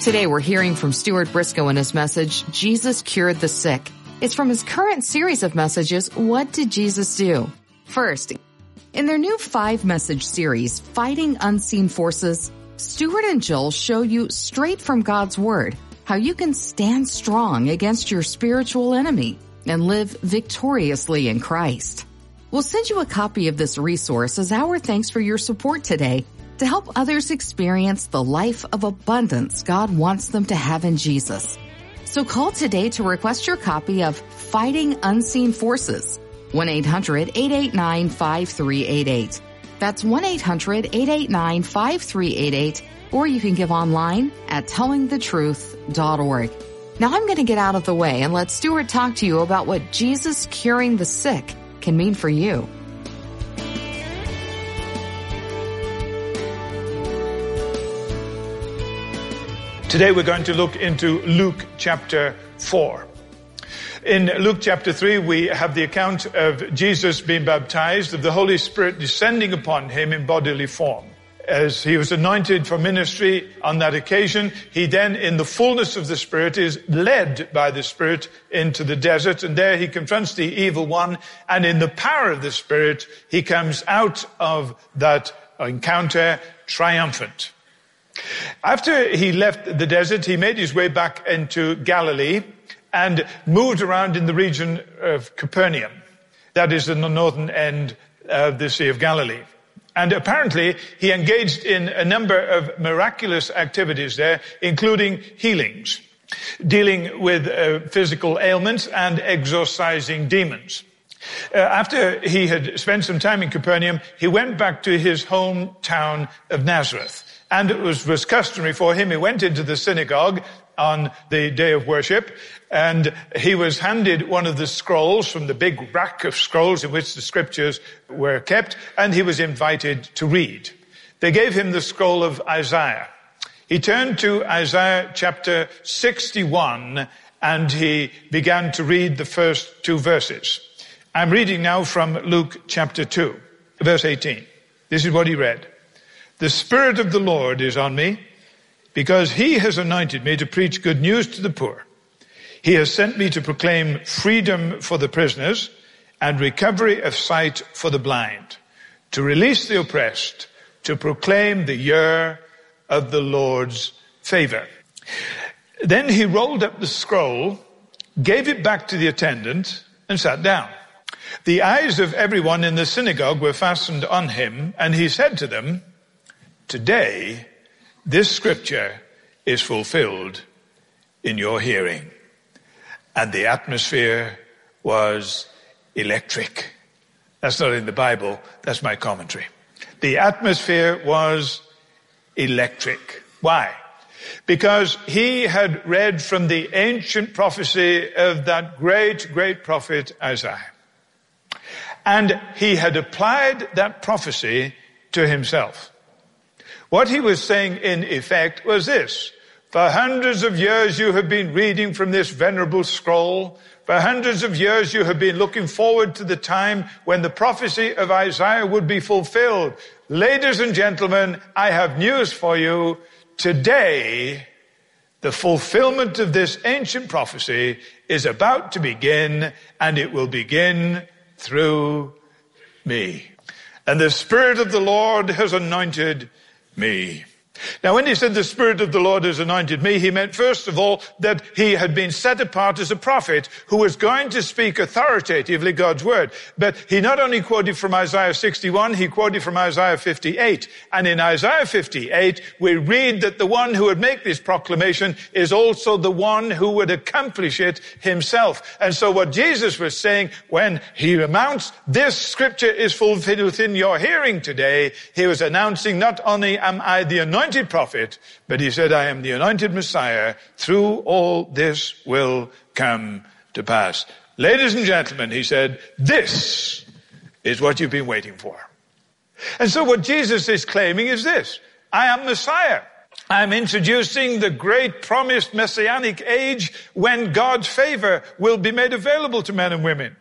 Today we're hearing from Stuart Briscoe in his message, Jesus Cured the Sick. It's from his current series of messages, What Did Jesus Do? First, in their new five message series, Fighting Unseen Forces, Stuart and Jill show you straight from God's Word how you can stand strong against your spiritual enemy and live victoriously in Christ. We'll send you a copy of this resource as our thanks for your support today to help others experience the life of abundance God wants them to have in Jesus. So call today to request your copy of Fighting Unseen Forces. 1-800-889-5388. That's 1-800-889-5388 or you can give online at tellingthetruth.org. Now I'm going to get out of the way and let Stuart talk to you about what Jesus curing the sick can mean for you. Today we're going to look into Luke chapter 4. In Luke chapter 3, we have the account of Jesus being baptized, of the Holy Spirit descending upon him in bodily form. As he was anointed for ministry on that occasion, he then, in the fullness of the Spirit, is led by the Spirit into the desert, and there he confronts the evil one, and in the power of the Spirit, he comes out of that encounter triumphant. After he left the desert, he made his way back into Galilee and moved around in the region of Capernaum. That is in the northern end of the Sea of Galilee. And apparently he engaged in a number of miraculous activities there, including healings, dealing with uh, physical ailments and exorcising demons. Uh, after he had spent some time in Capernaum, he went back to his hometown of Nazareth. And it was, was customary for him. He went into the synagogue on the day of worship and he was handed one of the scrolls from the big rack of scrolls in which the scriptures were kept and he was invited to read. They gave him the scroll of Isaiah. He turned to Isaiah chapter 61 and he began to read the first two verses. I'm reading now from Luke chapter 2, verse 18. This is what he read. The Spirit of the Lord is on me because he has anointed me to preach good news to the poor. He has sent me to proclaim freedom for the prisoners and recovery of sight for the blind, to release the oppressed, to proclaim the year of the Lord's favor. Then he rolled up the scroll, gave it back to the attendant, and sat down. The eyes of everyone in the synagogue were fastened on him, and he said to them, Today, this scripture is fulfilled in your hearing. And the atmosphere was electric. That's not in the Bible, that's my commentary. The atmosphere was electric. Why? Because he had read from the ancient prophecy of that great, great prophet Isaiah. And he had applied that prophecy to himself. What he was saying in effect was this. For hundreds of years you have been reading from this venerable scroll. For hundreds of years you have been looking forward to the time when the prophecy of Isaiah would be fulfilled. Ladies and gentlemen, I have news for you. Today, the fulfillment of this ancient prophecy is about to begin and it will begin through me. And the Spirit of the Lord has anointed me. Now, when he said the Spirit of the Lord has anointed me, he meant first of all that he had been set apart as a prophet who was going to speak authoritatively God's word. But he not only quoted from Isaiah 61, he quoted from Isaiah 58. And in Isaiah 58, we read that the one who would make this proclamation is also the one who would accomplish it himself. And so what Jesus was saying when he announced this scripture is fulfilled within your hearing today, he was announcing not only am I the anointed anointed prophet, but he said, I am the anointed Messiah. Through all this will come to pass. Ladies and gentlemen, he said, this is what you've been waiting for. And so what Jesus is claiming is this. I am Messiah. I'm introducing the great promised messianic age when God's favor will be made available to men and women.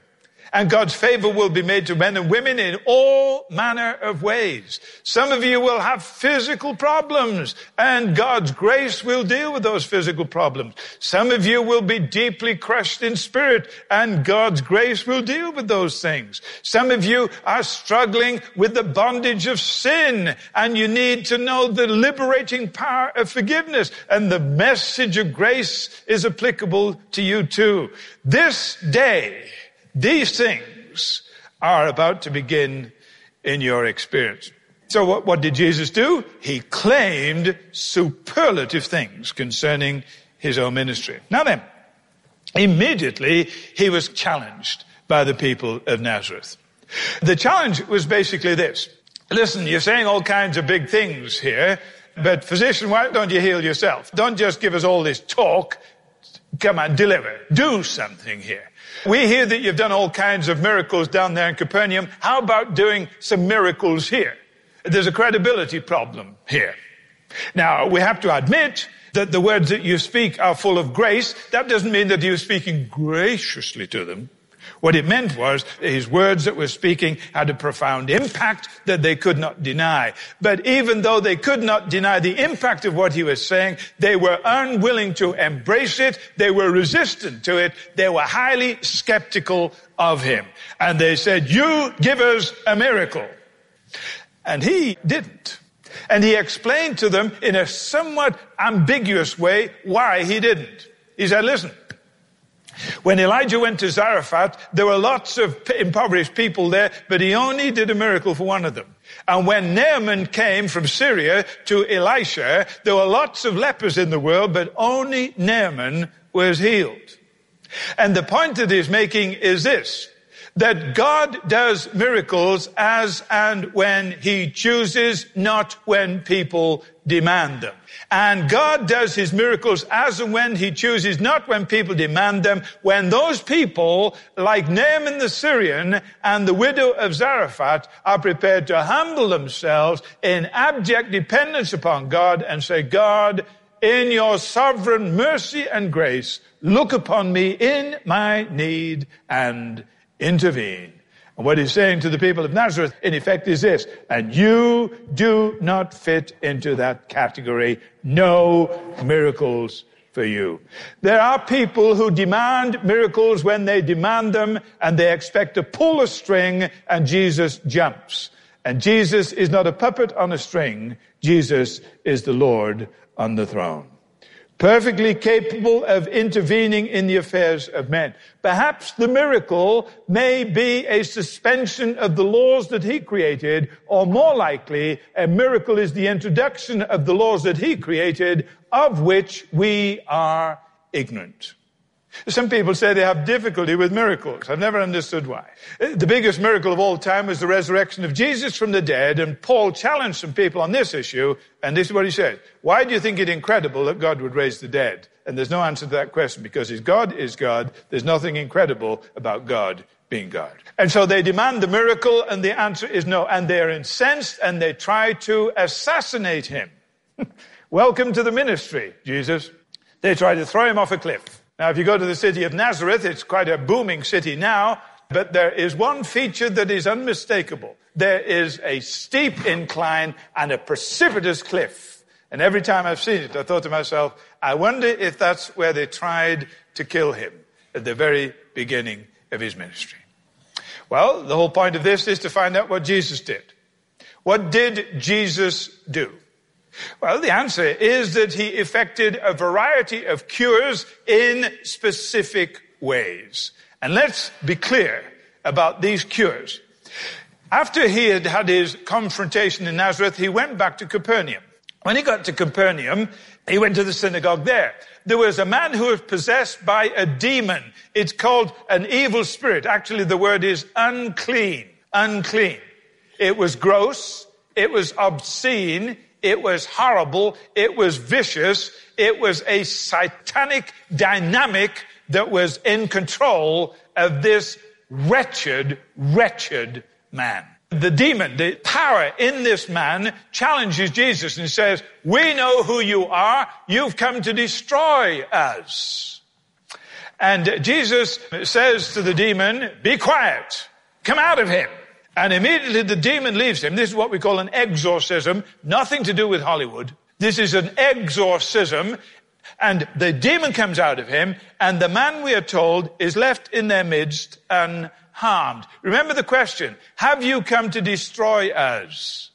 And God's favor will be made to men and women in all manner of ways. Some of you will have physical problems and God's grace will deal with those physical problems. Some of you will be deeply crushed in spirit and God's grace will deal with those things. Some of you are struggling with the bondage of sin and you need to know the liberating power of forgiveness and the message of grace is applicable to you too. This day, these things are about to begin in your experience. So what, what did Jesus do? He claimed superlative things concerning his own ministry. Now then, immediately he was challenged by the people of Nazareth. The challenge was basically this. Listen, you're saying all kinds of big things here, but physician, why don't you heal yourself? Don't just give us all this talk. Come on, deliver. Do something here. We hear that you've done all kinds of miracles down there in Capernaum. How about doing some miracles here? There's a credibility problem here. Now, we have to admit that the words that you speak are full of grace. That doesn't mean that you're speaking graciously to them. What it meant was his words that were speaking had a profound impact that they could not deny. But even though they could not deny the impact of what he was saying, they were unwilling to embrace it. They were resistant to it. They were highly skeptical of him. And they said, you give us a miracle. And he didn't. And he explained to them in a somewhat ambiguous way why he didn't. He said, listen, when Elijah went to Zarephath, there were lots of impoverished people there, but he only did a miracle for one of them. And when Naaman came from Syria to Elisha, there were lots of lepers in the world, but only Naaman was healed. And the point that he's making is this that God does miracles as and when he chooses, not when people demand them. And God does his miracles as and when he chooses, not when people demand them. When those people, like Naaman the Syrian and the widow of Zarephath, are prepared to humble themselves in abject dependence upon God and say, God, in your sovereign mercy and grace, look upon me in my need and intervene. And what he's saying to the people of Nazareth, in effect, is this, and you do not fit into that category. No miracles for you. There are people who demand miracles when they demand them, and they expect to pull a string, and Jesus jumps. And Jesus is not a puppet on a string. Jesus is the Lord on the throne perfectly capable of intervening in the affairs of men. Perhaps the miracle may be a suspension of the laws that he created, or more likely, a miracle is the introduction of the laws that he created, of which we are ignorant. Some people say they have difficulty with miracles. I've never understood why. Uh, the biggest miracle of all time was the resurrection of Jesus from the dead, and Paul challenged some people on this issue, and this is what he said. Why do you think it incredible that God would raise the dead? And there's no answer to that question because his God is God. There's nothing incredible about God being God. And so they demand the miracle, and the answer is no. And they're incensed, and they try to assassinate him. Welcome to the ministry, Jesus. They try to throw him off a cliff. Now, if you go to the city of Nazareth, it's quite a booming city now, but there is one feature that is unmistakable. There is a steep incline and a precipitous cliff. And every time I've seen it, I thought to myself, I wonder if that's where they tried to kill him at the very beginning of his ministry. Well, the whole point of this is to find out what Jesus did. What did Jesus do? Well, the answer is that he effected a variety of cures in specific ways. And let's be clear about these cures. After he had had his confrontation in Nazareth, he went back to Capernaum. When he got to Capernaum, he went to the synagogue there. There was a man who was possessed by a demon. It's called an evil spirit. Actually, the word is unclean. Unclean. It was gross. It was obscene. It was horrible. It was vicious. It was a satanic dynamic that was in control of this wretched, wretched man. The demon, the power in this man challenges Jesus and says, we know who you are. You've come to destroy us. And Jesus says to the demon, be quiet, come out of him. And immediately the demon leaves him. This is what we call an exorcism, nothing to do with Hollywood. This is an exorcism. And the demon comes out of him, and the man, we are told, is left in their midst unharmed. Remember the question, have you come to destroy us?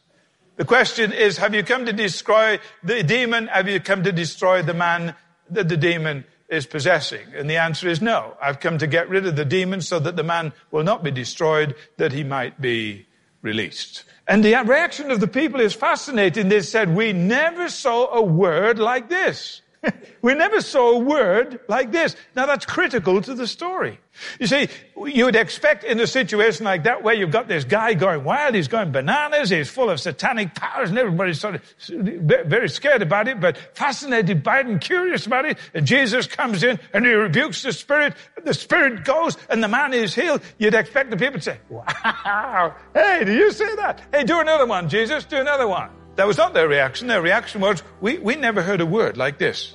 The question is, have you come to destroy the demon? Have you come to destroy the man that the demon is possessing? And the answer is no. I've come to get rid of the demon so that the man will not be destroyed, that he might be released. And the reaction of the people is fascinating. They said, we never saw a word like this. we never saw a word like this. Now that's critical to the story. You see, you would expect in a situation like that where you've got this guy going wild, he's going bananas, he's full of satanic powers and everybody's sort of very scared about it, but fascinated by it and curious about it. And Jesus comes in and he rebukes the spirit, the spirit goes and the man is healed. You'd expect the people to say, wow, hey, do you see that? Hey, do another one, Jesus, do another one. That was not their reaction. Their reaction was, we, we never heard a word like this.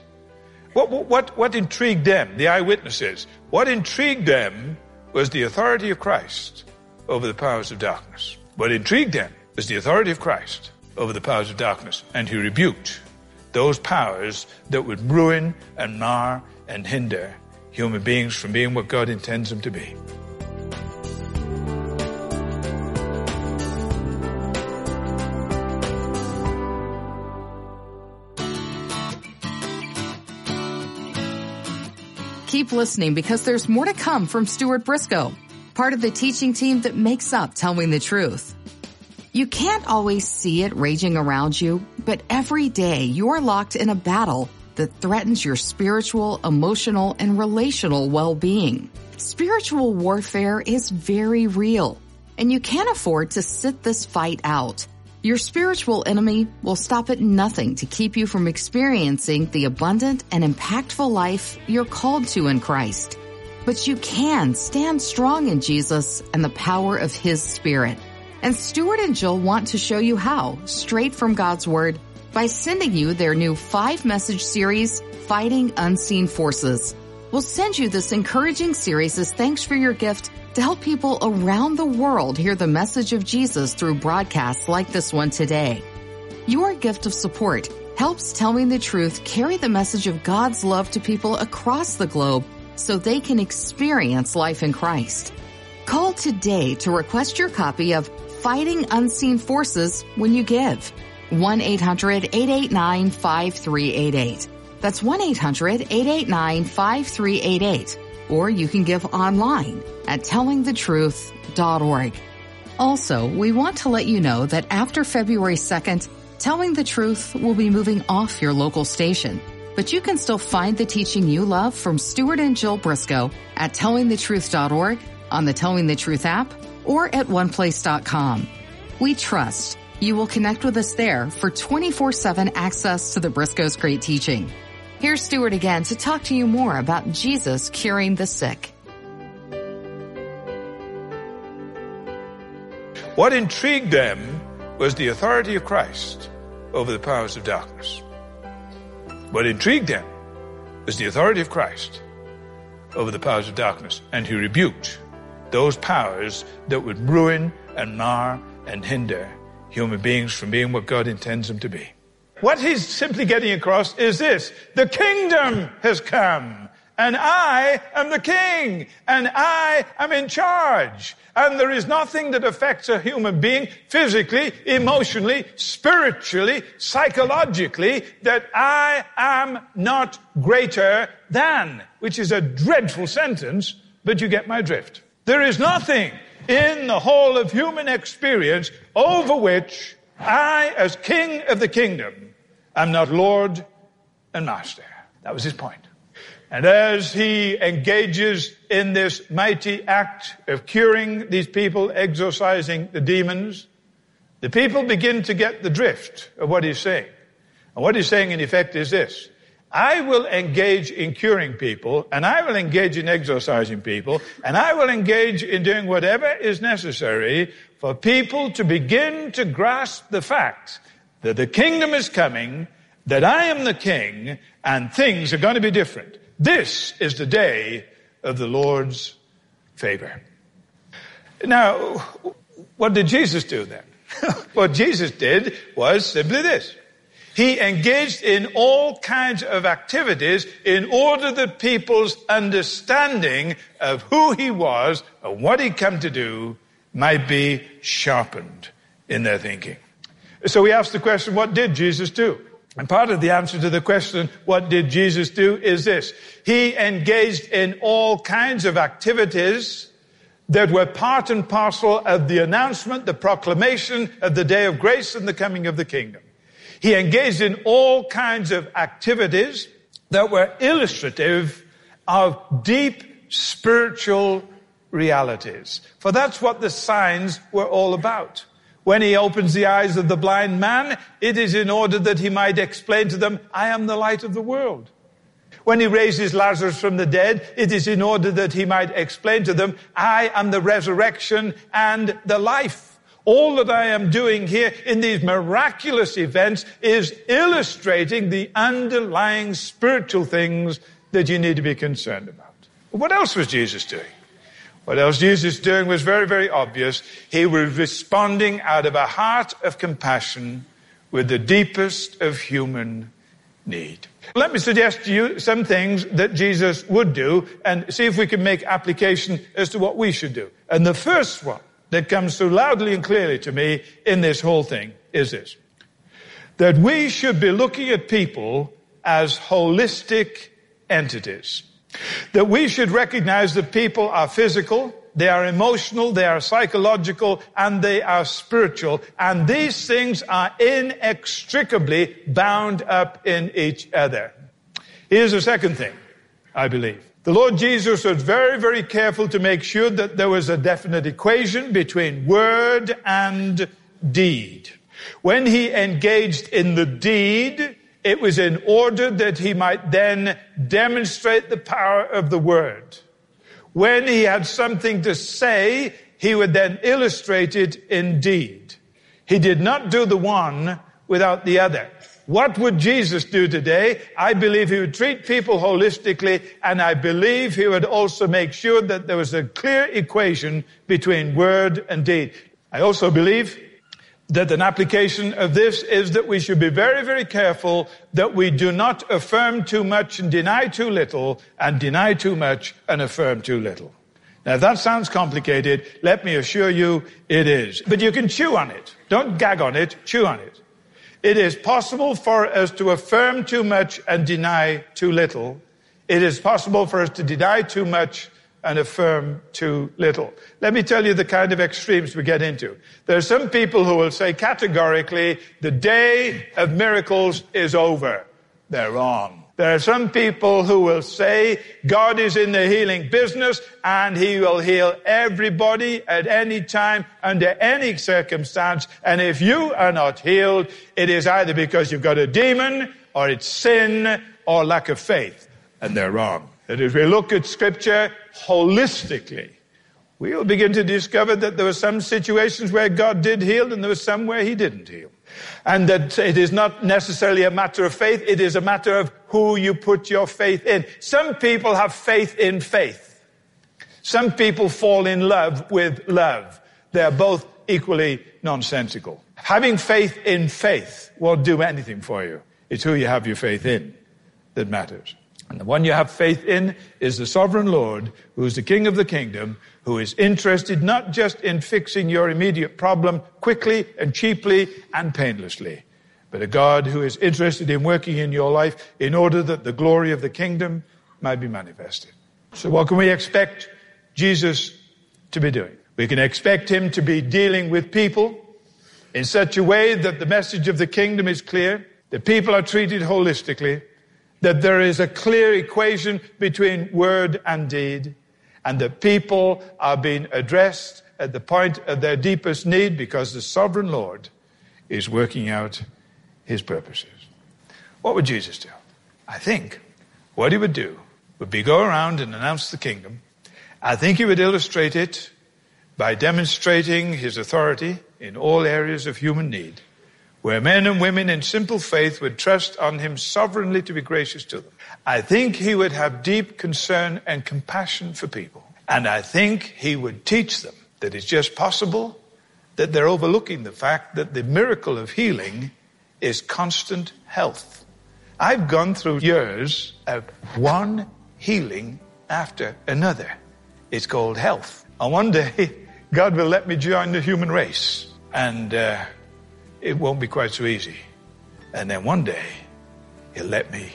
What, what, what intrigued them, the eyewitnesses? What intrigued them was the authority of Christ over the powers of darkness. What intrigued them was the authority of Christ over the powers of darkness. And he rebuked those powers that would ruin and mar and hinder human beings from being what God intends them to be. Keep listening because there's more to come from Stuart Briscoe, part of the teaching team that makes up Telling the Truth. You can't always see it raging around you, but every day you're locked in a battle that threatens your spiritual, emotional, and relational well-being. Spiritual warfare is very real, and you can't afford to sit this fight out. Your spiritual enemy will stop at nothing to keep you from experiencing the abundant and impactful life you're called to in Christ. But you can stand strong in Jesus and the power of His Spirit. And Stuart and Jill want to show you how, straight from God's Word, by sending you their new five message series, Fighting Unseen Forces. We'll send you this encouraging series as thanks for your gift to help people around the world hear the message of Jesus through broadcasts like this one today. Your gift of support helps Telling the Truth carry the message of God's love to people across the globe so they can experience life in Christ. Call today to request your copy of Fighting Unseen Forces when you give. 1-800-889-5388. That's 1-800-889-5388 or you can give online at tellingthetruth.org. Also, we want to let you know that after February 2nd, Telling the Truth will be moving off your local station. But you can still find the teaching you love from Stuart and Jill Briscoe at tellingthetruth.org, on the Telling the Truth app, or at oneplace.com. We trust you will connect with us there for 24-7 access to the Briscoe's great teaching. Here's Stuart again to talk to you more about Jesus curing the sick. What intrigued them was the authority of Christ over the powers of darkness. What intrigued them was the authority of Christ over the powers of darkness. And he rebuked those powers that would ruin and mar and hinder human beings from being what God intends them to be. What he's simply getting across is this. The kingdom has come and I am the king and I am in charge. And there is nothing that affects a human being physically, emotionally, spiritually, psychologically that I am not greater than, which is a dreadful sentence, but you get my drift. There is nothing in the whole of human experience over which I, as king of the kingdom, am not Lord and Master. That was his point. And as he engages in this mighty act of curing these people, exorcising the demons, the people begin to get the drift of what he's saying. And what he's saying in effect is this. I will engage in curing people, and I will engage in exorcising people, and I will engage in doing whatever is necessary for people to begin to grasp the fact that the kingdom is coming, that I am the king, and things are going to be different. This is the day of the Lord's favor. Now, what did Jesus do then? what Jesus did was simply this. He engaged in all kinds of activities in order that people's understanding of who he was and what he'd come to do might be sharpened in their thinking. So we ask the question, what did Jesus do? And part of the answer to the question, what did Jesus do, is this. He engaged in all kinds of activities that were part and parcel of the announcement, the proclamation of the day of grace and the coming of the kingdom. He engaged in all kinds of activities that were illustrative of deep spiritual realities. For that's what the signs were all about. When he opens the eyes of the blind man, it is in order that he might explain to them, I am the light of the world. When he raises Lazarus from the dead, it is in order that he might explain to them, I am the resurrection and the life. All that I am doing here in these miraculous events is illustrating the underlying spiritual things that you need to be concerned about. What else was Jesus doing? What else Jesus doing was very, very obvious. He was responding out of a heart of compassion with the deepest of human need. Let me suggest to you some things that Jesus would do and see if we can make application as to what we should do. And the first one that comes so loudly and clearly to me in this whole thing is this. That we should be looking at people as holistic entities. That we should recognize that people are physical, they are emotional, they are psychological, and they are spiritual. And these things are inextricably bound up in each other. Here's the second thing, I believe. The Lord Jesus was very, very careful to make sure that there was a definite equation between word and deed. When he engaged in the deed, it was in order that he might then demonstrate the power of the word. When he had something to say, he would then illustrate it in deed. He did not do the one without the other. What would Jesus do today? I believe he would treat people holistically, and I believe he would also make sure that there was a clear equation between word and deed. I also believe that an application of this is that we should be very, very careful that we do not affirm too much and deny too little, and deny too much and affirm too little. Now, if that sounds complicated, let me assure you it is. But you can chew on it. Don't gag on it, chew on it. It is possible for us to affirm too much and deny too little. It is possible for us to deny too much and affirm too little. Let me tell you the kind of extremes we get into. There are some people who will say categorically, the day of miracles is over. They're wrong. There are some people who will say God is in the healing business and he will heal everybody at any time under any circumstance. And if you are not healed, it is either because you've got a demon or it's sin or lack of faith. And they're wrong. And if we look at scripture holistically, we'll begin to discover that there were some situations where God did heal and there were some where he didn't heal. And that it is not necessarily a matter of faith, it is a matter of who you put your faith in. Some people have faith in faith. Some people fall in love with love. They're both equally nonsensical. Having faith in faith won't do anything for you. It's who you have your faith in that matters. And the one you have faith in is the sovereign Lord, who is the King of the kingdom, who is interested not just in fixing your immediate problem quickly and cheaply and painlessly, but a God who is interested in working in your life in order that the glory of the kingdom might be manifested. So what can we expect Jesus to be doing? We can expect him to be dealing with people in such a way that the message of the kingdom is clear, that people are treated holistically, that there is a clear equation between word and deed, and that people are being addressed at the point of their deepest need because the sovereign Lord is working out his purposes. What would Jesus do? I think what he would do would be go around and announce the kingdom. I think he would illustrate it by demonstrating his authority in all areas of human need where men and women in simple faith would trust on him sovereignly to be gracious to them. I think he would have deep concern and compassion for people. And I think he would teach them that it's just possible that they're overlooking the fact that the miracle of healing is constant health. I've gone through years of one healing after another. It's called health. And one day, God will let me join the human race. And uh, it won't be quite so easy. And then one day, He'll let me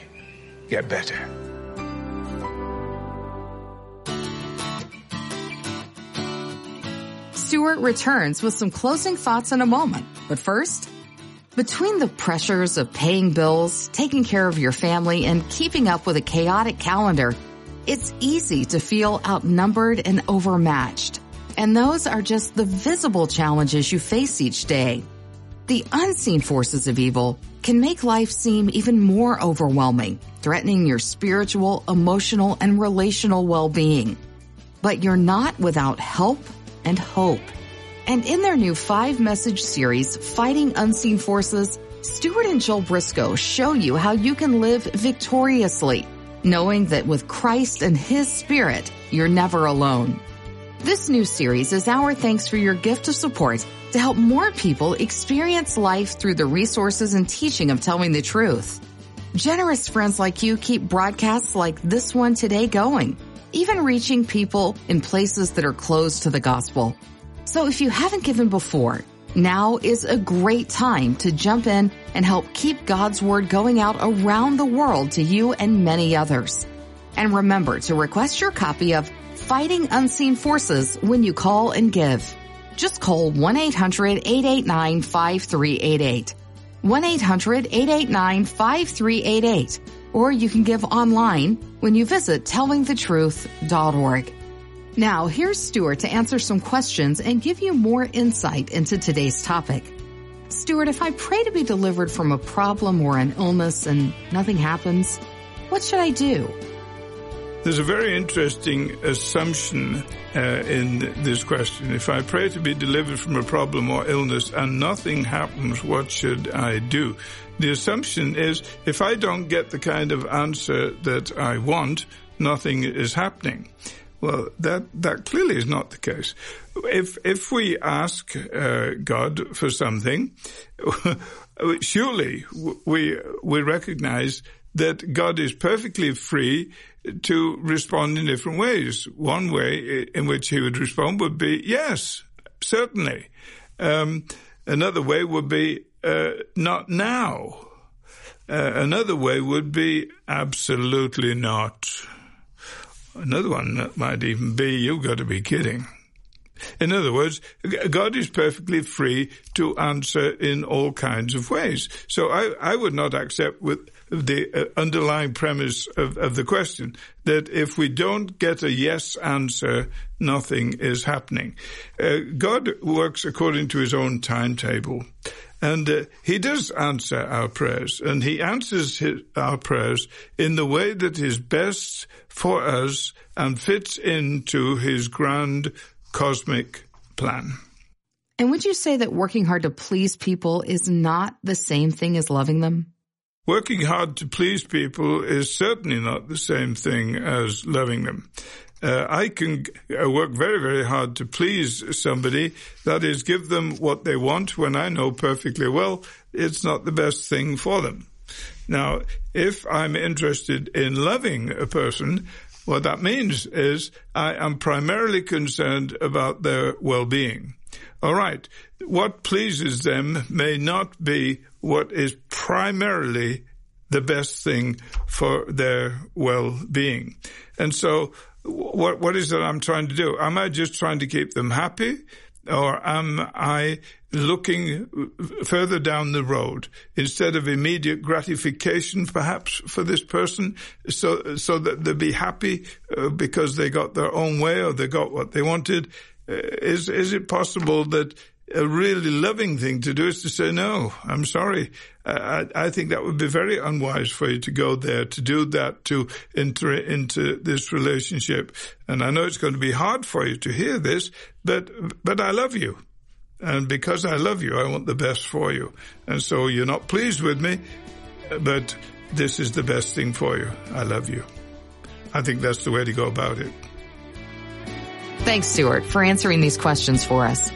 get better. Stuart returns with some closing thoughts in a moment. But first, between the pressures of paying bills, taking care of your family, and keeping up with a chaotic calendar, it's easy to feel outnumbered and overmatched. And those are just the visible challenges you face each day. The unseen forces of evil can make life seem even more overwhelming, threatening your spiritual, emotional, and relational well-being. But you're not without help and hope. And in their new five message series, Fighting Unseen Forces, Stuart and Jill Briscoe show you how you can live victoriously, knowing that with Christ and His Spirit, you're never alone. This new series is our thanks for your gift of support to help more people experience life through the resources and teaching of telling the truth. Generous friends like you keep broadcasts like this one today going, even reaching people in places that are closed to the gospel. So if you haven't given before, now is a great time to jump in and help keep God's word going out around the world to you and many others. And remember to request your copy of Fighting Unseen Forces when you call and give. Just call 1-800-889-5388. 1-800-889-5388. Or you can give online when you visit tellingthetruth.org. Now, here's Stuart to answer some questions and give you more insight into today's topic. Stuart, if I pray to be delivered from a problem or an illness and nothing happens, what should I do? There's a very interesting assumption uh, in this question. If I pray to be delivered from a problem or illness and nothing happens, what should I do? The assumption is if I don't get the kind of answer that I want, nothing is happening. Well, that that clearly is not the case. If if we ask uh, God for something, surely we we recognize that God is perfectly free to respond in different ways. One way in which He would respond would be yes, certainly. Um, another way would be uh, not now. Uh, another way would be absolutely not. Another one that might even be, you've got to be kidding. In other words, God is perfectly free to answer in all kinds of ways. So I, I would not accept with the uh, underlying premise of, of the question that if we don't get a yes answer, nothing is happening. Uh, God works according to his own timetable. And uh, he does answer our prayers, and he answers his, our prayers in the way that is best for us and fits into his grand cosmic plan. And would you say that working hard to please people is not the same thing as loving them? Working hard to please people is certainly not the same thing as loving them. Uh, I can uh, work very, very hard to please somebody. That is, give them what they want when I know perfectly well it's not the best thing for them. Now, if I'm interested in loving a person, what that means is I am primarily concerned about their well-being. All right. What pleases them may not be what is primarily the best thing for their well-being. And so what, what is it I'm trying to do? Am I just trying to keep them happy? Or am I looking further down the road instead of immediate gratification, perhaps for this person, so so that they be happy uh, because they got their own way or they got what they wanted? Uh, is is it possible that a really loving thing to do is to say, no, I'm sorry. I, I, think that would be very unwise for you to go there, to do that, to enter into this relationship. And I know it's going to be hard for you to hear this, but, but I love you. And because I love you, I want the best for you. And so you're not pleased with me, but this is the best thing for you. I love you. I think that's the way to go about it. Thanks, Stuart, for answering these questions for us.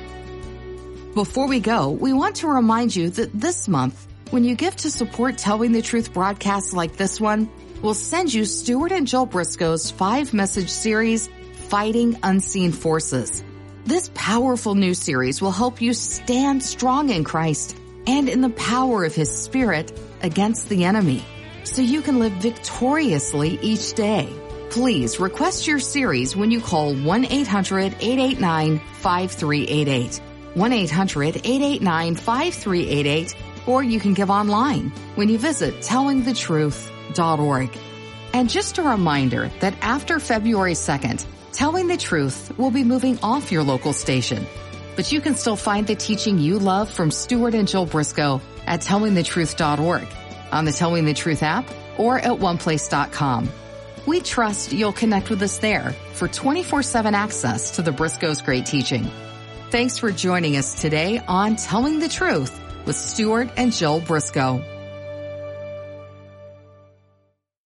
Before we go, we want to remind you that this month, when you give to support Telling the Truth broadcasts like this one, we'll send you Stuart and Jill Briscoe's five message series, Fighting Unseen Forces. This powerful new series will help you stand strong in Christ and in the power of His Spirit against the enemy so you can live victoriously each day. Please request your series when you call 1-800-889-5388. 1-800-889-5388 or you can give online when you visit tellingthetruth.org. And just a reminder that after February 2nd, Telling the Truth will be moving off your local station. But you can still find the teaching you love from Stuart and Jill Briscoe at tellingthetruth.org, on the Telling the Truth app, or at oneplace.com. We trust you'll connect with us there for 24-7 access to the Briscoe's great teaching. Thanks for joining us today on Telling the Truth with Stuart and Jill Briscoe.